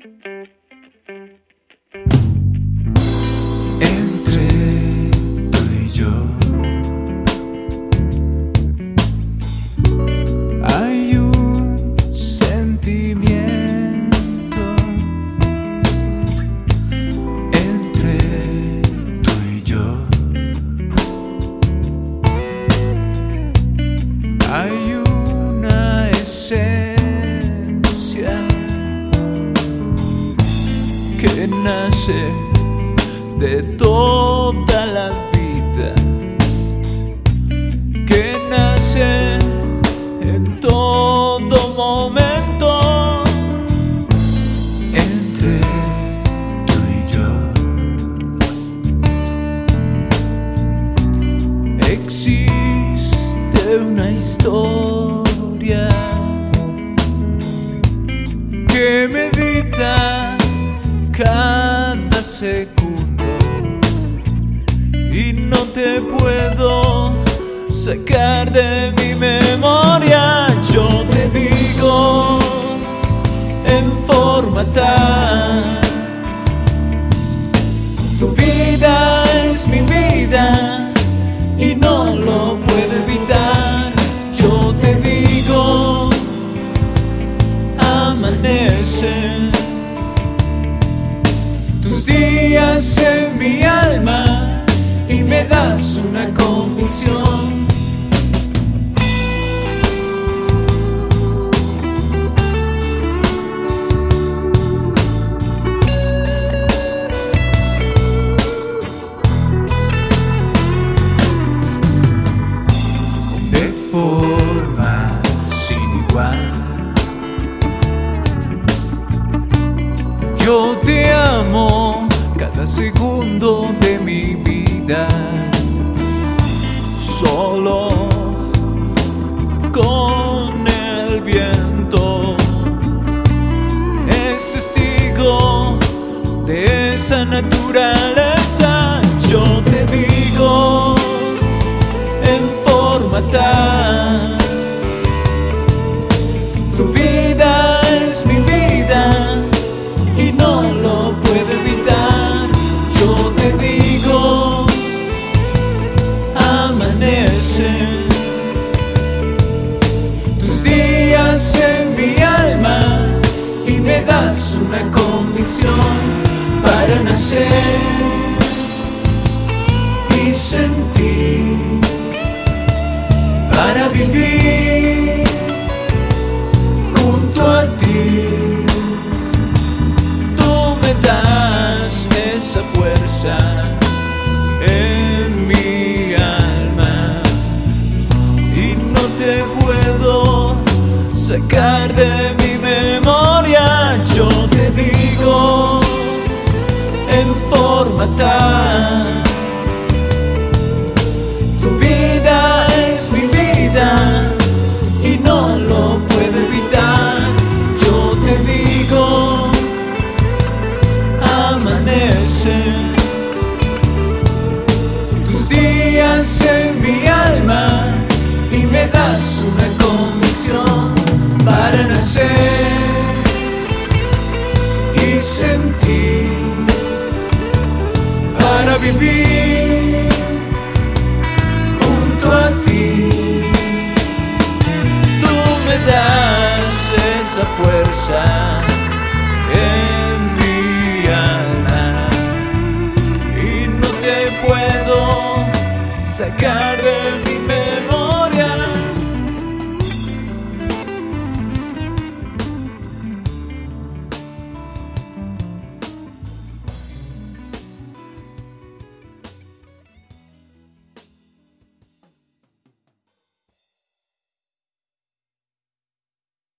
Entre tú y yo hay un sentimiento, entre tú y yo hay un de toda la vida, que nace en todo momento entre tú y yo. Existe una historia que medita cada segundo y no te puedo sacar de mi memoria. Yo te digo en forma tal, mi alma y me das una convicción. De forma sin igual. Yo te amo cada segundo de mi vida. Solo con el viento es testigo de esa naturaleza. Una convicción para nacer y sentir, para vivir junto a ti. Tú me das esa fuerza en mi alma y no te puedo sacar de mi Tu vida es mi vida y no lo puedo evitar. Yo te digo, amanece. Tus días en mi alma y me das una convicción para nacer y sentir, vivir junto a ti. Tú me das esa fuerza en mi alma y no te puedo sacar